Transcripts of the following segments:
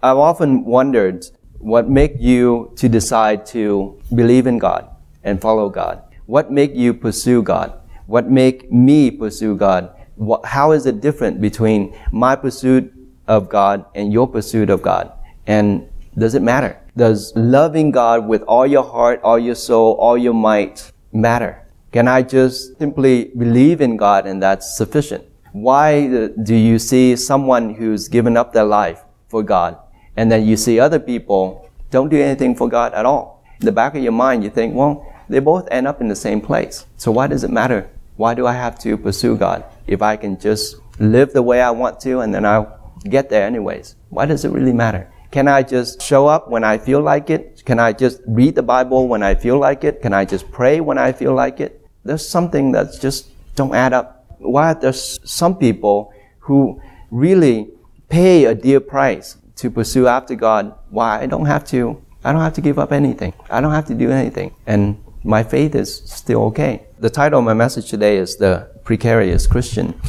I've often wondered what make you to decide to believe in God and follow God. What make you pursue God? What make me pursue God? What, how is it different between my pursuit of God and your pursuit of God? And does it matter? Does loving God with all your heart, all your soul, all your might matter? Can I just simply believe in God and that's sufficient? Why do you see someone who's given up their life for God and then you see other people don't do anything for God at all? In the back of your mind, you think, well, they both end up in the same place. So why does it matter? Why do I have to pursue God if I can just live the way I want to and then I'll get there anyways? Why does it really matter? Can I just show up when I feel like it? Can I just read the Bible when I feel like it? Can I just pray when I feel like it? There's something that's just don't add up. Why there's some people who really pay a dear price to pursue after God? Why I don't have to? I don't have to give up anything. I don't have to do anything. And my faith is still okay. The title of my message today is The Precarious Christian.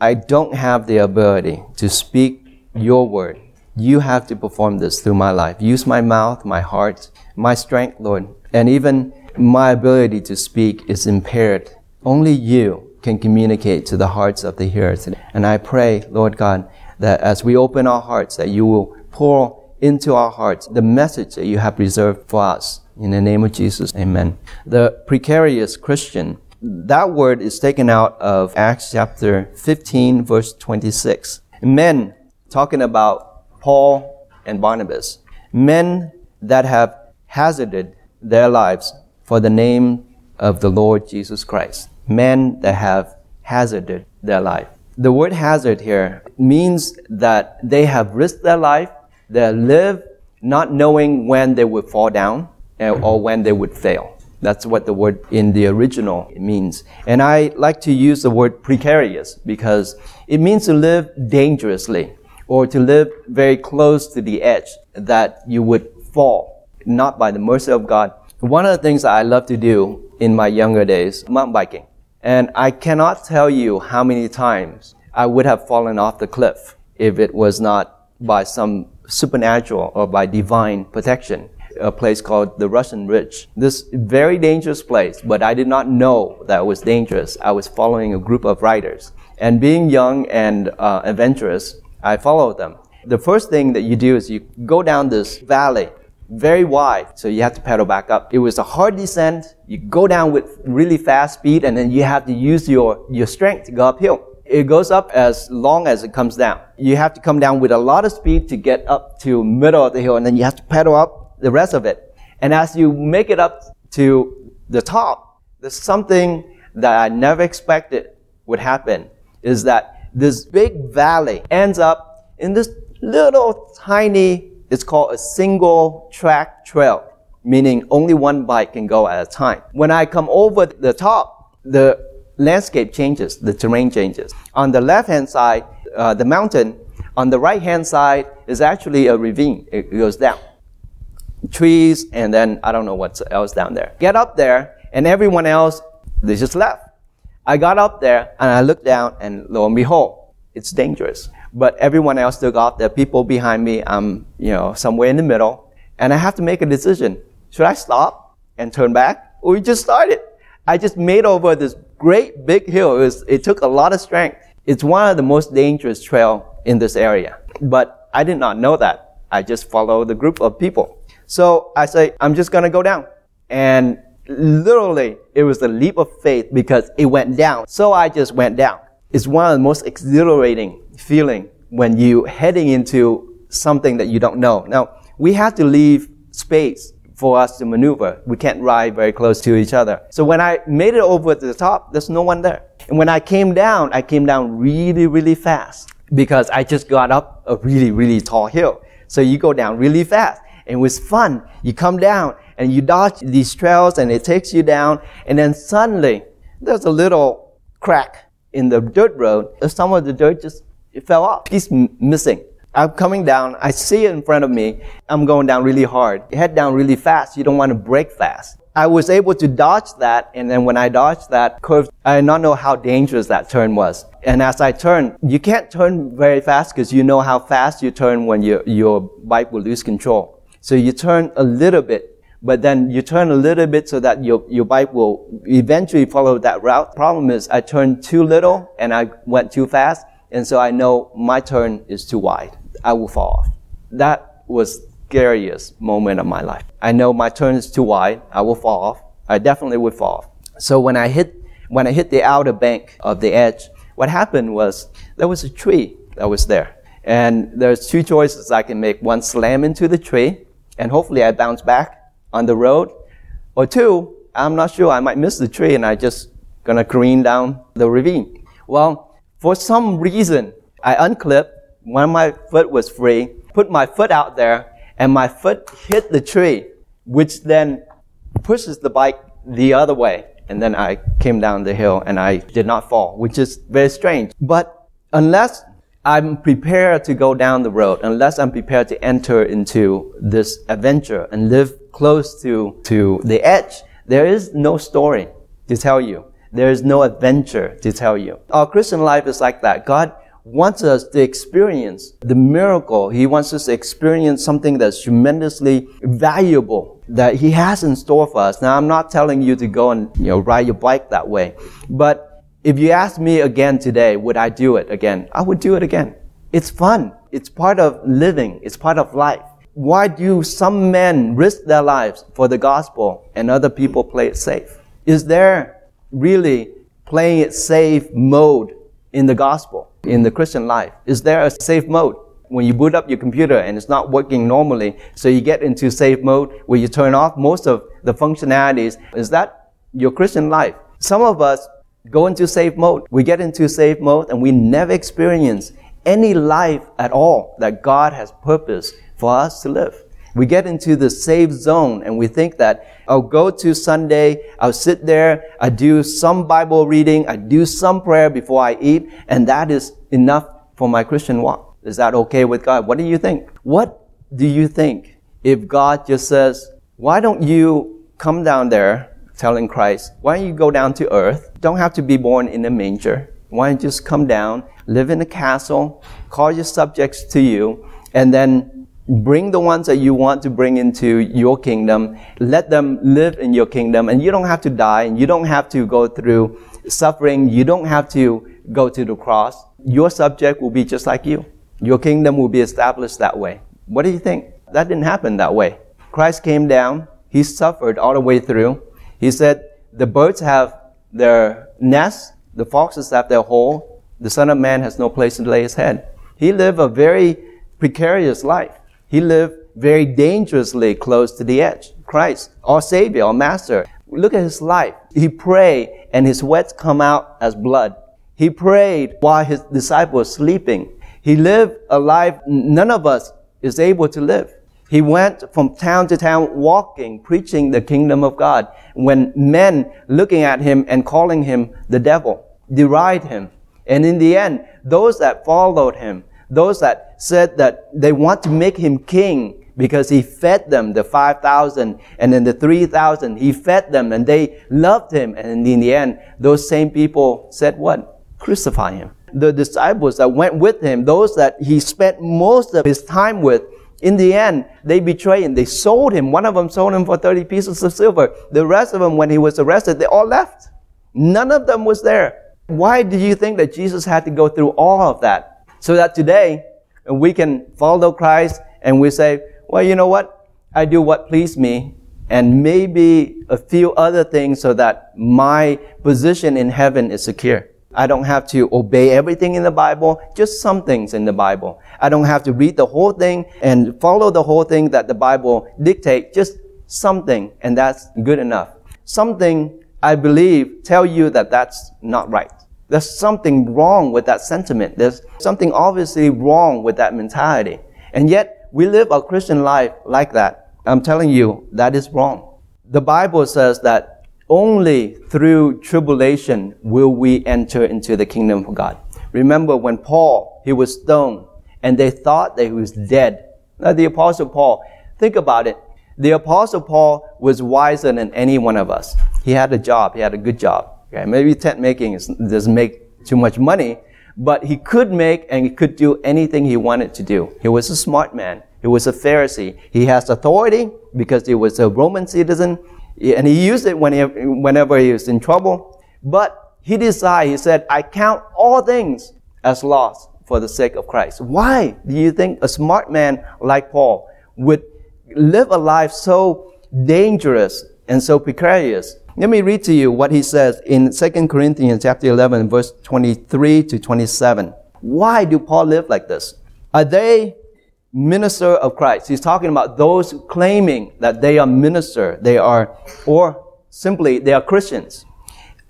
I don't have the ability to speak your word you have to perform this through my life. Use my mouth, my heart, my strength, Lord. And even my ability to speak is impaired. Only you can communicate to the hearts of the hearers. And I pray, Lord God, that as we open our hearts, that you will pour into our hearts the message that you have reserved for us. In the name of Jesus, amen. The precarious Christian, that word is taken out of Acts chapter 15, verse 26. Men talking about Paul, and Barnabas, men that have hazarded their lives for the name of the Lord Jesus Christ. Men that have hazarded their life. The word hazard here means that they have risked their life, they live not knowing when they would fall down eh, or when they would fail. That's what the word in the original means. And I like to use the word precarious because it means to live dangerously or to live very close to the edge that you would fall, not by the mercy of God. One of the things that I love to do in my younger days, mountain biking. And I cannot tell you how many times I would have fallen off the cliff if it was not by some supernatural or by divine protection. A place called the Russian Ridge. This very dangerous place, but I did not know that it was dangerous. I was following a group of riders. And being young and uh, adventurous, I followed them. The first thing that you do is you go down this valley, very wide, so you have to pedal back up. It was a hard descent. You go down with really fast speed, and then you have to use your, your strength to go uphill. It goes up as long as it comes down. You have to come down with a lot of speed to get up to middle of the hill, and then you have to pedal up the rest of it. And as you make it up to the top, there's something that I never expected would happen, is that this big valley ends up in this little tiny, it's called a single track trail, meaning only one bike can go at a time. When I come over the top, the landscape changes, the terrain changes. On the left hand side, uh, the mountain, on the right hand side is actually a ravine. It goes down. Trees, and then I don't know what else down there. Get up there, and everyone else, they just left. I got up there and I looked down and lo and behold, it's dangerous. But everyone else still got there. People behind me, I'm, you know, somewhere in the middle. And I have to make a decision. Should I stop and turn back? Or we just started? I just made over this great big hill. It, was, it took a lot of strength. It's one of the most dangerous trail in this area. But I did not know that. I just followed the group of people. So I say, I'm just gonna go down. And literally, it was a leap of faith because it went down. So I just went down. It's one of the most exhilarating feeling when you heading into something that you don't know. Now, we have to leave space for us to maneuver. We can't ride very close to each other. So when I made it over to the top, there's no one there. And when I came down, I came down really, really fast because I just got up a really, really tall hill. So you go down really fast. And it was fun. You come down and you dodge these trails and it takes you down and then suddenly there's a little crack in the dirt road. Some of the dirt just fell off. It's missing. I'm coming down. I see it in front of me. I'm going down really hard. Head down really fast. You don't want to brake fast. I was able to dodge that, and then when I dodged that curve, I did not know how dangerous that turn was. And as I turned, you can't turn very fast because you know how fast you turn when your, your bike will lose control. So you turn a little bit, but then you turn a little bit so that your, your bike will eventually follow that route. Problem is I turned too little and I went too fast, and so I know my turn is too wide. I will fall off. That was scariest moment of my life. I know my turn is too wide. I will fall off. I definitely would fall off. So when I hit, when I hit the outer bank of the edge, what happened was there was a tree that was there. And there's two choices I can make. One, slam into the tree, and hopefully I bounce back on the road. Or two, I'm not sure, I might miss the tree and I just gonna careen down the ravine. Well, for some reason, I unclipped, when my foot was free, put my foot out there, and my foot hit the tree, which then pushes the bike the other way. And then I came down the hill and I did not fall, which is very strange. But unless I'm prepared to go down the road, unless I'm prepared to enter into this adventure and live close to, to the edge, there is no story to tell you. There is no adventure to tell you. Our Christian life is like that. God wants us to experience the miracle. He wants us to experience something that's tremendously valuable that He has in store for us. Now, I'm not telling you to go and, you know, ride your bike that way. But if you ask me again today, would I do it again? I would do it again. It's fun. It's part of living. It's part of life. Why do some men risk their lives for the gospel and other people play it safe? Is there really playing it safe mode in the gospel? In the Christian life? Is there a safe mode? When you boot up your computer and it's not working normally, so you get into safe mode where you turn off most of the functionalities. Is that your Christian life? Some of us go into safe mode. We get into safe mode and we never experience any life at all that God has purposed for us to live. We get into the safe zone and we think that I'll go to Sunday, I'll sit there, I do some Bible reading, I do some prayer before I eat, and that is enough for my Christian walk. Is that okay with God? What do you think? What do you think if God just says, why don't you come down there telling Christ, why don't you go down to earth? Don't have to be born in a manger. Why don't you just come down, live in a castle, call your subjects to you, and then bring the ones that you want to bring into your kingdom, let them live in your kingdom, and you don't have to die, and you don't have to go through suffering, you don't have to go to the cross your subject will be just like you. Your kingdom will be established that way. What do you think? That didn't happen that way. Christ came down. He suffered all the way through. He said, the birds have their nests, the foxes have their hole, the Son of Man has no place to lay his head. He lived a very precarious life. He lived very dangerously close to the edge. Christ, our Savior, our Master, look at his life. He prayed and his sweats come out as blood. He prayed while his disciples were sleeping. He lived a life none of us is able to live. He went from town to town walking, preaching the kingdom of God. When men looking at him and calling him the devil, deride him. And in the end, those that followed him, those that said that they want to make him king because he fed them, the 5,000 and then the 3,000, he fed them and they loved him. And in the end, those same people said what? crucify him. The disciples that went with him, those that he spent most of his time with, in the end, they betrayed him. They sold him. One of them sold him for 30 pieces of silver. The rest of them, when he was arrested, they all left. None of them was there. Why do you think that Jesus had to go through all of that? So that today we can follow Christ and we say, well, you know what? I do what pleased me and maybe a few other things so that my position in heaven is secure. I don't have to obey everything in the Bible, just some things in the Bible. I don't have to read the whole thing and follow the whole thing that the Bible dictates, just something, and that's good enough. Something, I believe, tell you that that's not right. There's something wrong with that sentiment. There's something obviously wrong with that mentality. And yet, we live our Christian life like that. I'm telling you, that is wrong. The Bible says that only through tribulation will we enter into the kingdom of God. Remember when Paul, he was stoned and they thought that he was dead. Now the apostle Paul, think about it. The Apostle Paul was wiser than any one of us. He had a job. He had a good job. Okay? Maybe tent making is, doesn't make too much money, but he could make and he could do anything he wanted to do. He was a smart man. He was a Pharisee. He has authority because he was a Roman citizen, and he used it whenever he was in trouble. But he decided, he said, I count all things as loss for the sake of Christ. Why do you think a smart man like Paul would live a life so dangerous and so precarious? Let me read to you what he says in 2 Corinthians chapter 11 verse 23 to 27. Why do Paul live like this? Are they minister of Christ? He's talking about those claiming that they are minister, they are, or simply they are Christians.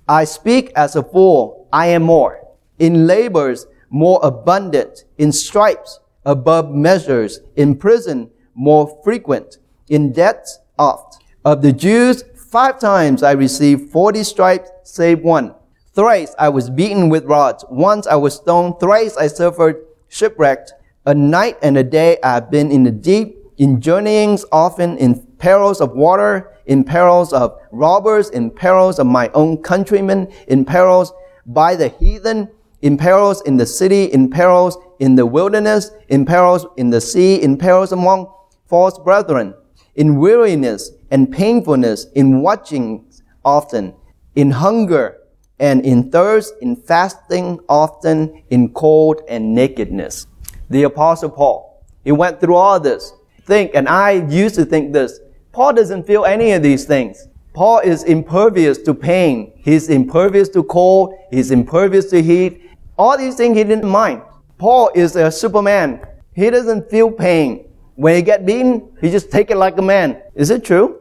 I speak as a fool, I am more. In labors, more abundant. In stripes, above measures. In prison, more frequent. In debts, oft. Of the Jews, five times I received forty stripes, save one. Thrice I was beaten with rods. Once I was stoned. Thrice I suffered shipwrecked. A night and a day I have been in the deep, in journeyings often, in perils of water, in perils of robbers, in perils of my own countrymen, in perils by the heathen, in perils in the city, in perils in the wilderness, in perils in the sea, in perils among false brethren, in weariness and painfulness, in watching often, in hunger and in thirst, in fasting often, in cold and nakedness. The apostle Paul, he went through all this. Think, and I used to think this, Paul doesn't feel any of these things. Paul is impervious to pain. He's impervious to cold. He's impervious to heat. All these things he didn't mind. Paul is a superman. He doesn't feel pain. When he get beaten, he just take it like a man. Is it true?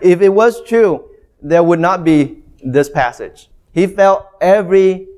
If it was true, there would not be this passage. He felt every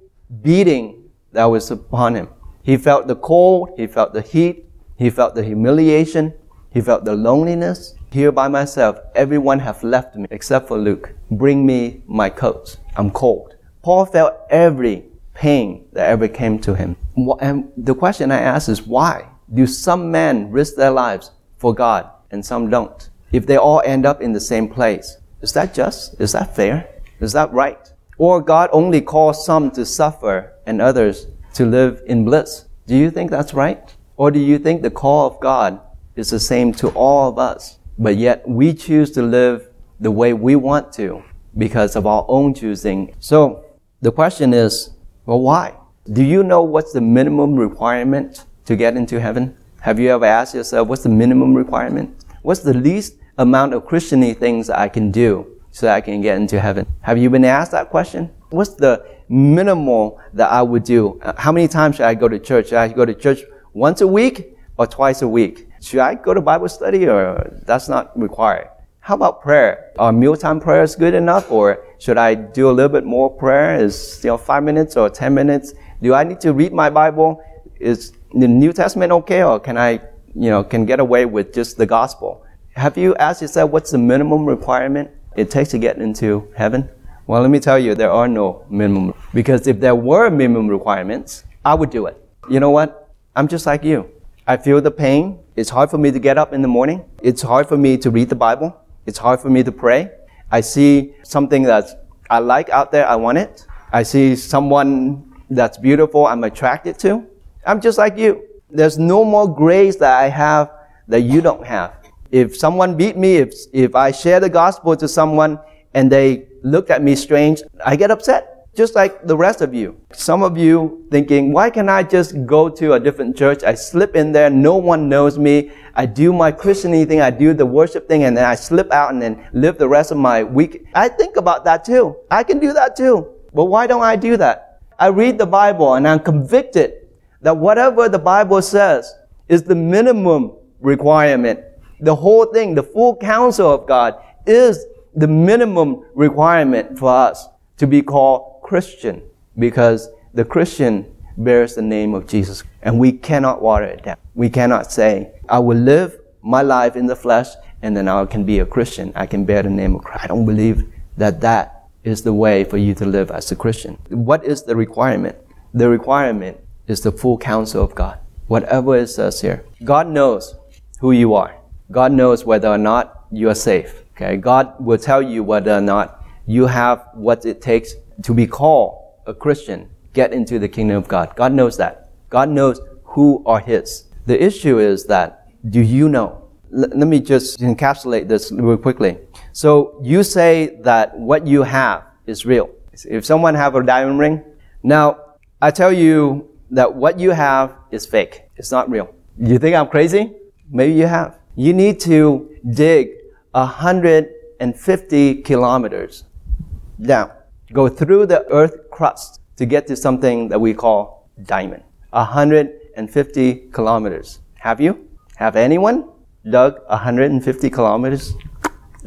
beating that was upon him. He felt the cold, he felt the heat, he felt the humiliation, he felt the loneliness. Here by myself, everyone have left me except for Luke. Bring me my coat. I'm cold. Paul felt every pain that ever came to him. And the question I ask is why do some men risk their lives for God and some don't? If they all end up in the same place, is that just? Is that fair? Is that right? Or God only calls some to suffer and others to live in bliss? Do you think that's right? Or do you think the call of God is the same to all of us, but yet we choose to live the way we want to because of our own choosing? So the question is, well, why? Do you know what's the minimum requirement to get into heaven? Have you ever asked yourself, what's the minimum requirement? What's the least amount of Christiany things I can do so that I can get into heaven? Have you been asked that question? What's the minimal that I would do? Uh, how many times should I go to church? Should I go to church once a week or twice a week? Should I go to Bible study or that's not required? How about prayer? Are mealtime prayers good enough or should I do a little bit more prayer? Is, you know, five minutes or ten minutes? Do I need to read my Bible? Is the New Testament okay or can I, you know, can get away with just the gospel? Have you asked yourself what's the minimum requirement it takes to get into heaven? Well, let me tell you, there are no minimum. Because if there were minimum requirements, I would do it. You know what? I'm just like you. I feel the pain. It's hard for me to get up in the morning. It's hard for me to read the Bible. It's hard for me to pray. I see something that I like out there, I want it. I see someone that's beautiful, I'm attracted to. I'm just like you. There's no more grace that I have that you don't have. If someone beat me, if, if I share the gospel to someone and they look at me strange, I get upset just like the rest of you. Some of you thinking, why can't I just go to a different church? I slip in there, no one knows me. I do my Christian thing, I do the worship thing, and then I slip out and then live the rest of my week. I think about that too. I can do that too. But why don't I do that? I read the Bible and I'm convicted that whatever the Bible says is the minimum requirement. The whole thing, the full counsel of God is the minimum requirement for us to be called Christian because the Christian bears the name of Jesus. And we cannot water it down. We cannot say, I will live my life in the flesh and then I can be a Christian. I can bear the name of Christ. I don't believe that that is the way for you to live as a Christian. What is the requirement? The requirement is the full counsel of God. Whatever it says here. God knows who you are. God knows whether or not you are safe. Okay? God will tell you whether or not you have what it takes to be called a Christian, get into the kingdom of God. God knows that. God knows who are His. The issue is that, do you know? L- let me just encapsulate this real quickly. So you say that what you have is real. If someone have a diamond ring, now I tell you that what you have is fake. It's not real. You think I'm crazy? Maybe you have. You need to dig 150 kilometers down. Go through the earth crust to get to something that we call diamond. 150 kilometers. Have you? Have anyone dug 150 kilometers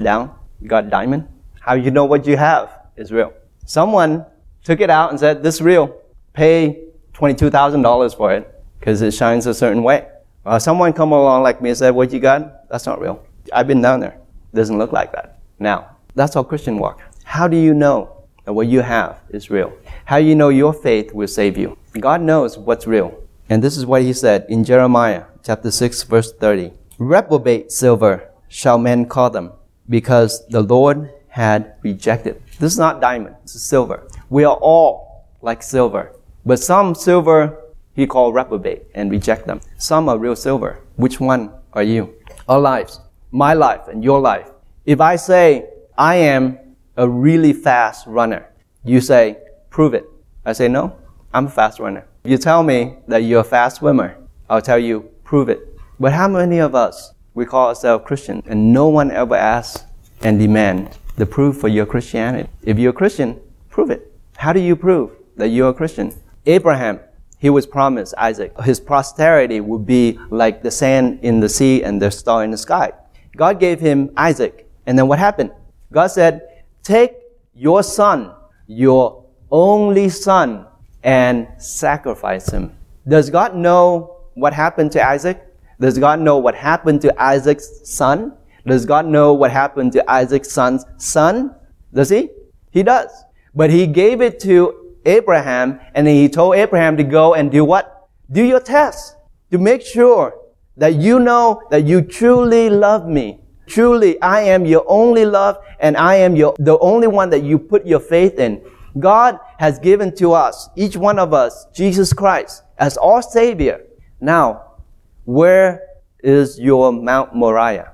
down? Got diamond? How you know what you have is real? Someone took it out and said, this is real. Pay $22,000 for it because it shines a certain way. Uh, someone come along like me and said, what you got? That's not real. I've been down there. It doesn't look like that. Now, that's how Christian walk. How do you know that what you have is real? How do you know your faith will save you? God knows what's real. And this is what he said in Jeremiah chapter 6 verse 30. Reprobate silver shall men call them because the Lord had rejected. This is not diamond. This is silver. We are all like silver. But some silver he called reprobate and reject them. Some are real silver. Which one are you? Our lives, my life and your life. If I say I am a really fast runner, you say, prove it. I say, no, I'm a fast runner. If You tell me that you're a fast swimmer, I'll tell you, prove it. But how many of us, we call ourselves Christian, and no one ever asks and demand the proof for your Christianity? If you're a Christian, prove it. How do you prove that you're a Christian? Abraham, he was promised Isaac. His posterity would be like the sand in the sea and the star in the sky. God gave him Isaac. And then what happened? God said, take your son, your only son, and sacrifice him. Does God know what happened to Isaac? Does God know what happened to Isaac's son? Does God know what happened to Isaac's son's son? Does he? He does. But he gave it to Abraham and then he told Abraham to go and do what? Do your test to make sure that you know that you truly love me. Truly, I am your only love and I am your, the only one that you put your faith in. God has given to us, each one of us, Jesus Christ as our Savior. Now, where is your Mount Moriah?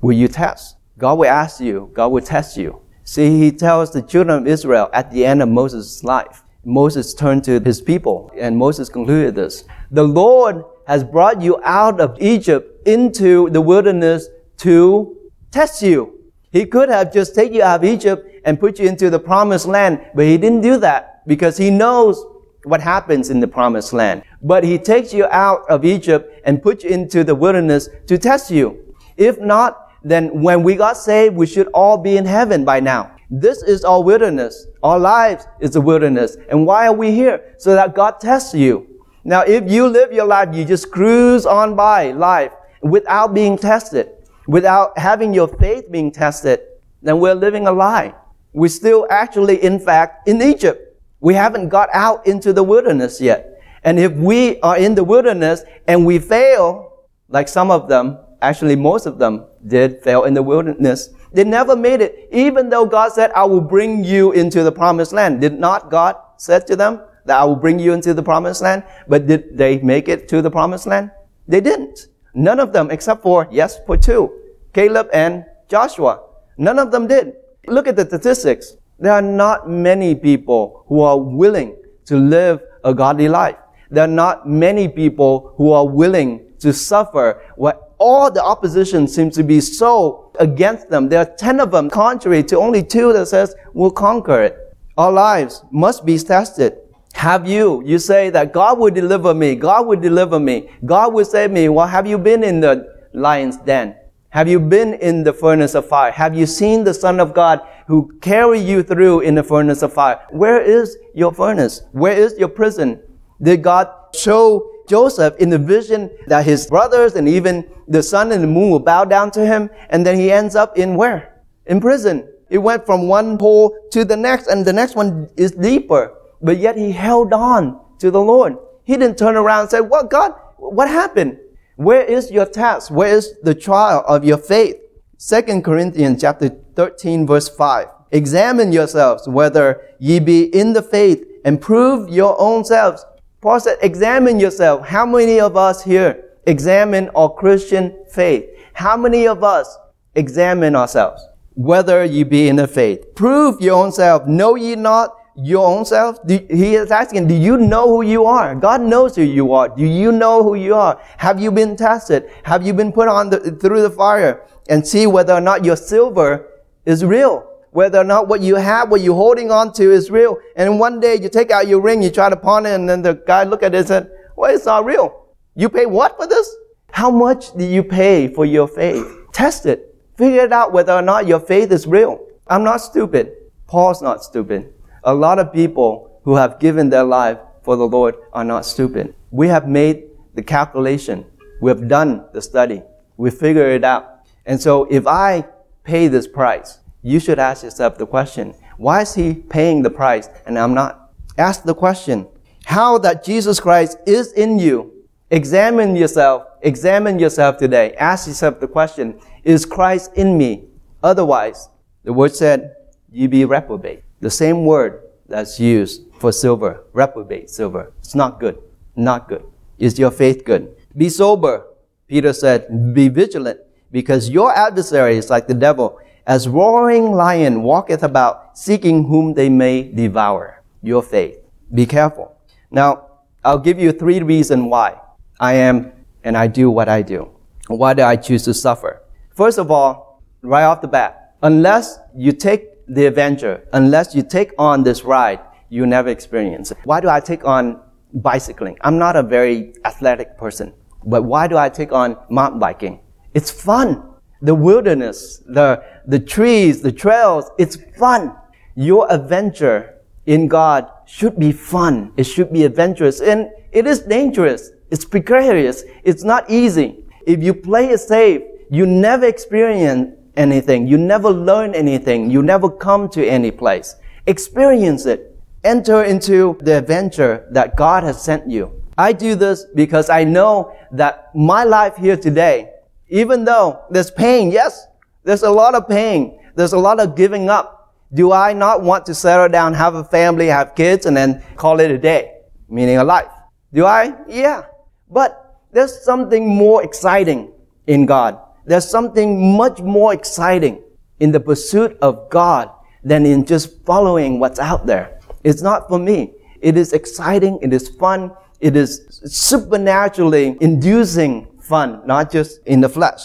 Will you test? God will ask you, God will test you. See, he tells the children of Israel at the end of Moses' life. Moses turned to his people and Moses concluded this. The Lord has brought you out of Egypt into the wilderness to test you. He could have just taken you out of Egypt and put you into the promised land, but he didn't do that because he knows what happens in the promised land. But he takes you out of Egypt and puts you into the wilderness to test you. If not, then when we got saved, we should all be in heaven by now. This is our wilderness. Our lives is a wilderness. And why are we here? So that God tests you. Now, if you live your life, you just cruise on by life without being tested, without having your faith being tested, then we're living a lie. We're still actually, in fact, in Egypt. We haven't got out into the wilderness yet. And if we are in the wilderness and we fail, like some of them, actually most of them did fail in the wilderness, they never made it, even though God said, I will bring you into the promised land. Did not God said to them that I will bring you into the promised land? But did they make it to the promised land? They didn't. None of them, except for, yes, for two, Caleb and Joshua. None of them did. Look at the statistics. There are not many people who are willing to live a godly life. There are not many people who are willing to suffer what all the opposition seems to be so against them. There are 10 of them contrary to only two that says we'll conquer it. Our lives must be tested. Have you? You say that God will deliver me. God will deliver me. God will save me. Well, have you been in the lion's den? Have you been in the furnace of fire? Have you seen the Son of God who carry you through in the furnace of fire? Where is your furnace? Where is your prison? Did God show Joseph in the vision that his brothers and even the sun and the moon will bow down to him. And then he ends up in where? In prison. It went from one hole to the next and the next one is deeper. But yet he held on to the Lord. He didn't turn around and say, well, God, what happened? Where is your test? Where is the trial of your faith? 2 Corinthians chapter 13 verse 5. Examine yourselves whether ye be in the faith and prove your own selves. Paul said, examine yourself. How many of us here examine our Christian faith? How many of us examine ourselves? Whether you be in the faith. Prove your own self. Know ye not your own self? Do, he is asking, do you know who you are? God knows who you are. Do you know who you are? Have you been tested? Have you been put on the, through the fire and see whether or not your silver is real? Whether or not what you have, what you're holding on to is real. And one day you take out your ring, you try to pawn it, and then the guy look at it and said, well, it's not real. You pay what for this? How much do you pay for your faith? Test it. Figure it out whether or not your faith is real. I'm not stupid. Paul's not stupid. A lot of people who have given their life for the Lord are not stupid. We have made the calculation. We have done the study. We figure it out. And so if I pay this price, you should ask yourself the question, why is he paying the price and I'm not? Ask the question, how that Jesus Christ is in you. Examine yourself. Examine yourself today. Ask yourself the question, is Christ in me? Otherwise, the word said, ye be reprobate. The same word that's used for silver, reprobate silver. It's not good. Not good. Is your faith good? Be sober. Peter said, be vigilant because your adversary is like the devil, as roaring lion walketh about, seeking whom they may devour. Your faith. Be careful. Now, I'll give you three reasons why I am and I do what I do. Why do I choose to suffer? First of all, right off the bat, unless you take the adventure, unless you take on this ride, you never experience it. Why do I take on bicycling? I'm not a very athletic person, but why do I take on mountain biking? It's fun. The wilderness, the, the trees, the trails, it's fun. Your adventure in God should be fun. It should be adventurous. And it is dangerous. It's precarious. It's not easy. If you play it safe, you never experience anything. You never learn anything. You never come to any place. Experience it. Enter into the adventure that God has sent you. I do this because I know that my life here today, even though there's pain, yes, there's a lot of pain. There's a lot of giving up. Do I not want to settle down, have a family, have kids, and then call it a day? Meaning a life. Do I? Yeah. But there's something more exciting in God there's something much more exciting in the pursuit of God than in just following what's out there. It's not for me. It is exciting. It is fun. It is supernaturally inducing fun, not just in the flesh.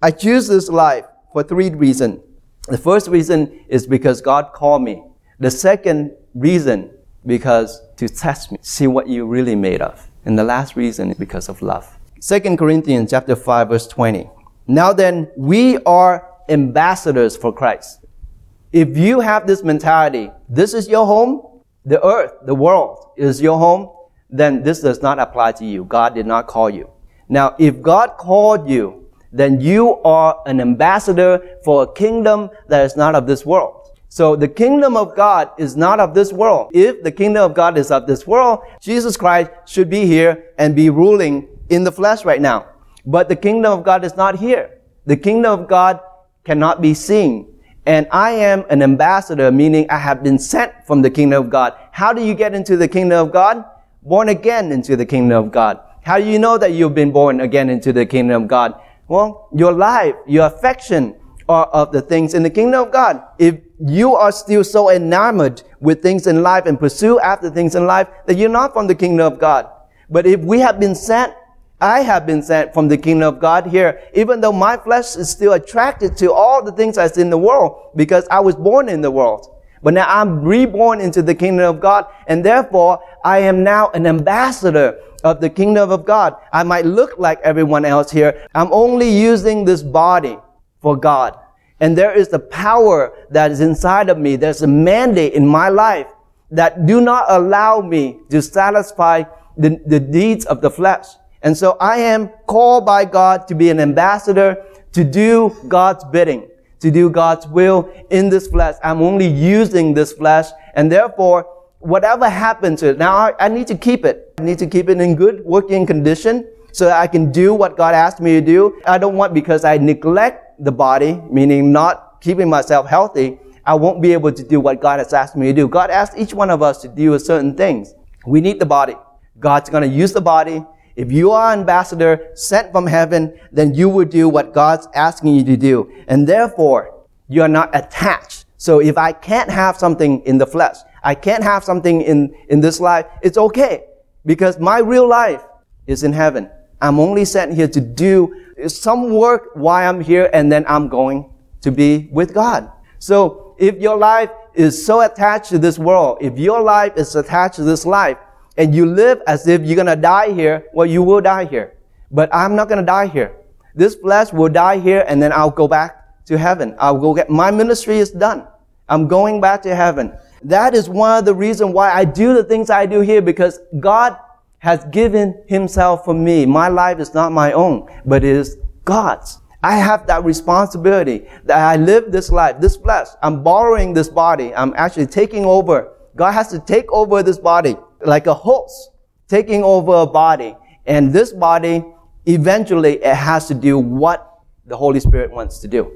I choose this life for three reasons. The first reason is because God called me. The second reason, because to test me, see what you really made of. And the last reason is because of love. 2 Corinthians chapter 5 verse 20. Now then, we are ambassadors for Christ. If you have this mentality, this is your home, the earth, the world is your home, then this does not apply to you. God did not call you. Now, if God called you, then you are an ambassador for a kingdom that is not of this world. So the kingdom of God is not of this world. If the kingdom of God is of this world, Jesus Christ should be here and be ruling in the flesh right now. But the kingdom of God is not here. The kingdom of God cannot be seen. And I am an ambassador, meaning I have been sent from the kingdom of God. How do you get into the kingdom of God? Born again into the kingdom of God. How do you know that you've been born again into the kingdom of God? Well, your life, your affection are of the things in the kingdom of God. If you are still so enamored with things in life and pursue after things in life, that you're not from the kingdom of God. But if we have been sent I have been sent from the kingdom of God here, even though my flesh is still attracted to all the things that's in the world because I was born in the world. But now I'm reborn into the kingdom of God and therefore I am now an ambassador of the kingdom of God. I might look like everyone else here. I'm only using this body for God. And there is the power that is inside of me. There's a mandate in my life that do not allow me to satisfy the, the deeds of the flesh. And so I am called by God to be an ambassador to do God's bidding, to do God's will in this flesh. I'm only using this flesh and therefore whatever happens to it, now I, I need to keep it. I need to keep it in good working condition so that I can do what God asked me to do. I don't want because I neglect the body, meaning not keeping myself healthy, I won't be able to do what God has asked me to do. God asked each one of us to do certain things. We need the body. God's going to use the body. If you are an ambassador sent from heaven, then you will do what God's asking you to do. And therefore, you are not attached. So if I can't have something in the flesh, I can't have something in, in this life, it's okay. Because my real life is in heaven. I'm only sent here to do some work while I'm here and then I'm going to be with God. So if your life is so attached to this world, if your life is attached to this life, and you live as if you're gonna die here, well, you will die here. But I'm not gonna die here. This flesh will die here and then I'll go back to heaven. I'll go get, my ministry is done. I'm going back to heaven. That is one of the reasons why I do the things I do here because God has given himself for me. My life is not my own, but it is God's. I have that responsibility that I live this life, this flesh. I'm borrowing this body. I'm actually taking over. God has to take over this body like a host taking over a body. And this body, eventually, it has to do what the Holy Spirit wants to do.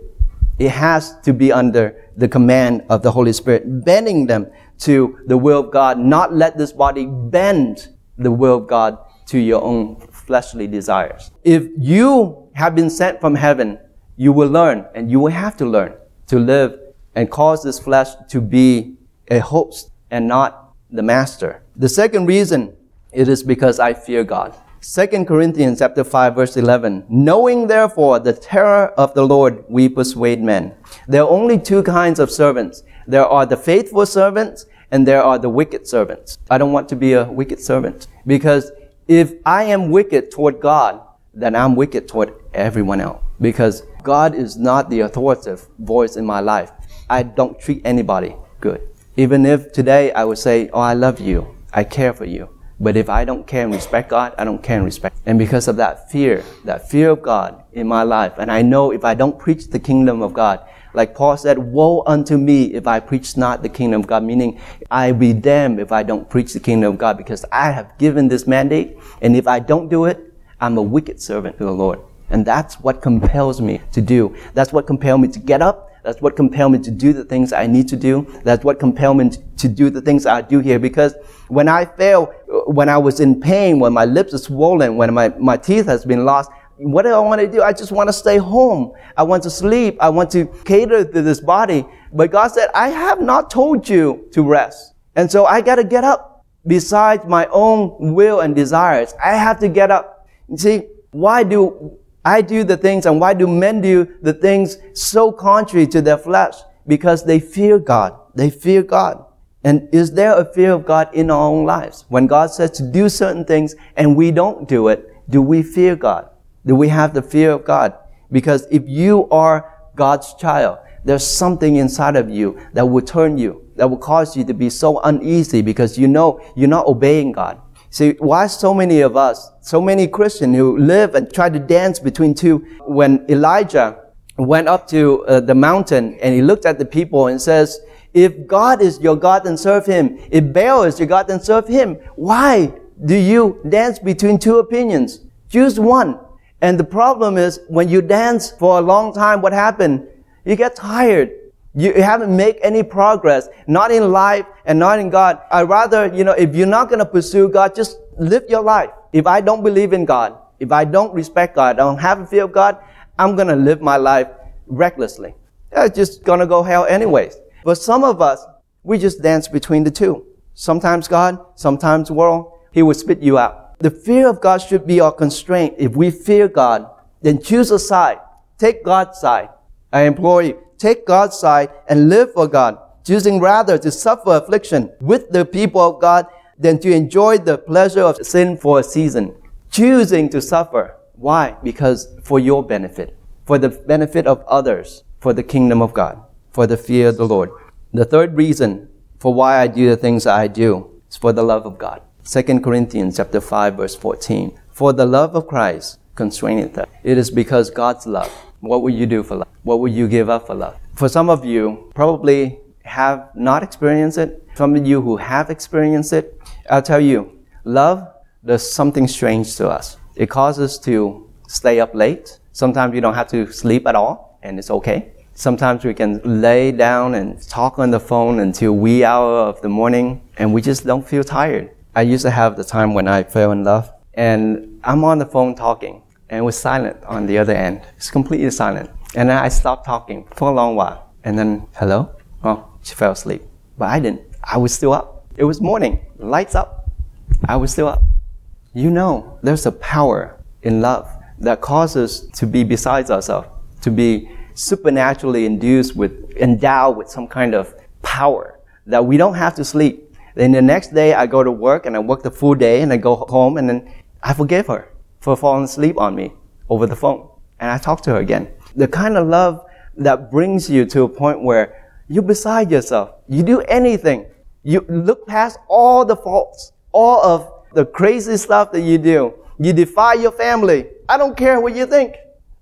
It has to be under the command of the Holy Spirit, bending them to the will of God, not let this body bend the will of God to your own fleshly desires. If you have been sent from heaven, you will learn and you will have to learn to live and cause this flesh to be a host and not the master. The second reason it is because I fear God. 2 Corinthians chapter 5 verse 11. Knowing therefore the terror of the Lord, we persuade men. There are only two kinds of servants. There are the faithful servants and there are the wicked servants. I don't want to be a wicked servant because if I am wicked toward God, then I'm wicked toward everyone else because God is not the authoritative voice in my life. I don't treat anybody good. Even if today I would say, Oh, I love you, I care for you. But if I don't care and respect God, I don't care and respect. And because of that fear, that fear of God in my life, and I know if I don't preach the kingdom of God, like Paul said, woe unto me if I preach not the kingdom of God, meaning I be damned if I don't preach the kingdom of God because I have given this mandate. And if I don't do it, I'm a wicked servant to the Lord. And that's what compels me to do. That's what compels me to get up that's what compelled me to do the things I need to do. That's what compelled me to do the things I do here. Because when I fail, uh, when I was in pain, when my lips are swollen, when my, my teeth has been lost, what do I want to do? I just want to stay home. I want to sleep. I want to cater to this body. But God said, I have not told you to rest. And so I got to get up besides my own will and desires. I have to get up. You see, why do I do the things and why do men do the things so contrary to their flesh? Because they fear God. They fear God. And is there a fear of God in our own lives? When God says to do certain things and we don't do it, do we fear God? Do we have the fear of God? Because if you are God's child, there's something inside of you that will turn you, that will cause you to be so uneasy because you know you're not obeying God. See, why so many of us, so many Christians who live and try to dance between two, when Elijah went up to uh, the mountain and he looked at the people and says, if God is your God, then serve him. If Baal is your God, then serve him. Why do you dance between two opinions? Choose one. And the problem is when you dance for a long time, what happened? You get tired. You haven't made any progress, not in life and not in God. I rather, you know, if you're not going to pursue God, just live your life. If I don't believe in God, if I don't respect God, I don't have a fear of God, I'm going to live my life recklessly. I'm just going to go hell anyways. But some of us, we just dance between the two. Sometimes God, sometimes world. He will spit you out. The fear of God should be our constraint. If we fear God, then choose a side. Take God's side. I implore you, take God's side and live for God, choosing rather to suffer affliction with the people of God than to enjoy the pleasure of sin for a season. Choosing to suffer. Why? Because for your benefit, for the benefit of others, for the kingdom of God, for the fear of the Lord. The third reason for why I do the things I do is for the love of God. 2 Corinthians chapter 5 verse 14. For the love of Christ constraineth us. It is because God's love. What would you do for love? What would you give up for love? For some of you, probably have not experienced it. Some of you who have experienced it, I'll tell you, love does something strange to us. It causes us to stay up late. Sometimes you don't have to sleep at all, and it's okay. Sometimes we can lay down and talk on the phone until wee hour of the morning, and we just don't feel tired. I used to have the time when I fell in love, and I'm on the phone talking, and was silent on the other end. It's completely silent. And then I stopped talking for a long while, and then, hello? Oh, she fell asleep. But I didn't. I was still up. It was morning, lights up. I was still up. You know, there's a power in love that causes to be besides ourselves, to be supernaturally induced with, endowed with some kind of power that we don't have to sleep. Then the next day I go to work and I work the full day and I go home and then I forgive her for falling asleep on me over the phone. And I talked to her again. The kind of love that brings you to a point where you're beside yourself. You do anything. You look past all the faults, all of the crazy stuff that you do. You defy your family. I don't care what you think.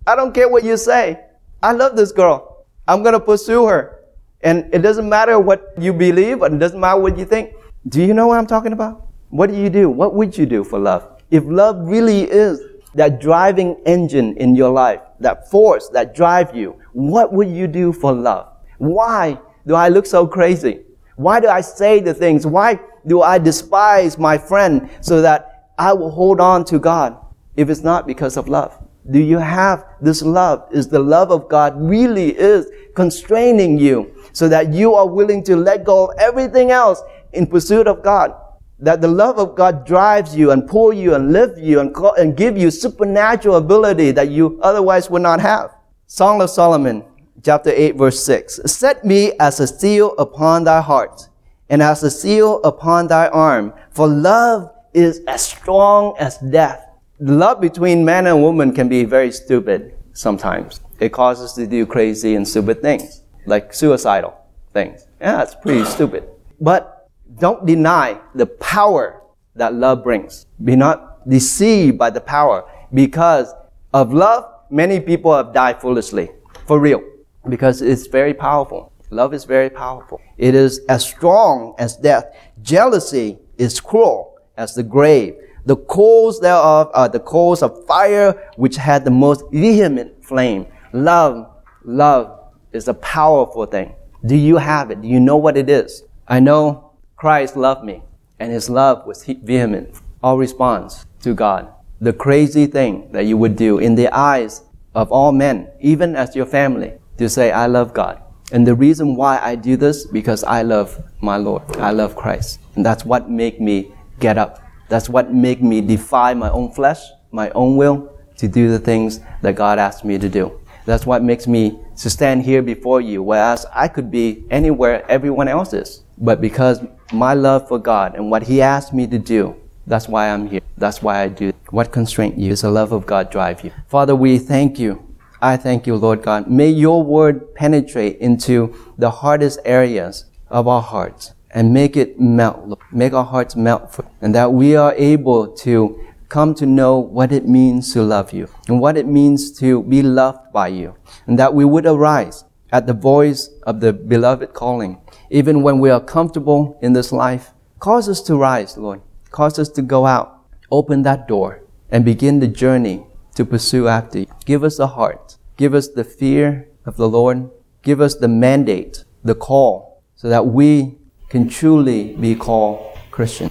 I don't care what you say. I love this girl. I'm going to pursue her. And it doesn't matter what you believe, and it doesn't matter what you think. Do you know what I'm talking about? What do you do? What would you do for love? If love really is that driving engine in your life, that force that drive you, what would you do for love? Why do I look so crazy? Why do I say the things? Why do I despise my friend so that I will hold on to God if it's not because of love? Do you have this love? Is the love of God really is constraining you so that you are willing to let go of everything else in pursuit of God? That the love of God drives you and pull you and lift you and, and give you supernatural ability that you otherwise would not have. Song of Solomon, chapter 8, verse 6. Set me as a seal upon thy heart and as a seal upon thy arm, for love is as strong as death love between man and woman can be very stupid sometimes. It causes us to do crazy and stupid things, like suicidal things. Yeah, it's pretty stupid. But don't deny the power that love brings. Be not deceived by the power. Because of love, many people have died foolishly. For real. Because it's very powerful. Love is very powerful. It is as strong as death. Jealousy is cruel as the grave. The coals thereof are the coals of fire which had the most vehement flame. Love, love is a powerful thing. Do you have it? Do you know what it is? I know Christ loved me and his love was vehement. all response to God. The crazy thing that you would do in the eyes of all men, even as your family, to say, I love God. And the reason why I do this, because I love my Lord. I love Christ. And that's what make me get up that's what make me defy my own flesh, my own will, to do the things that God asked me to do. That's what makes me to stand here before you, whereas I could be anywhere everyone else is. But because my love for God and what He asked me to do, that's why I'm here. That's why I do. What constraint you is the love of God drive you. Father, we thank you. I thank you, Lord God. May your word penetrate into the hardest areas of our hearts and make it melt, make our hearts melt, for, and that we are able to come to know what it means to love you and what it means to be loved by you, and that we would arise at the voice of the beloved calling, even when we are comfortable in this life. Cause us to rise, Lord. Cause us to go out, open that door, and begin the journey to pursue after you. Give us a heart. Give us the fear of the Lord. Give us the mandate, the call, so that we can truly be called Christian.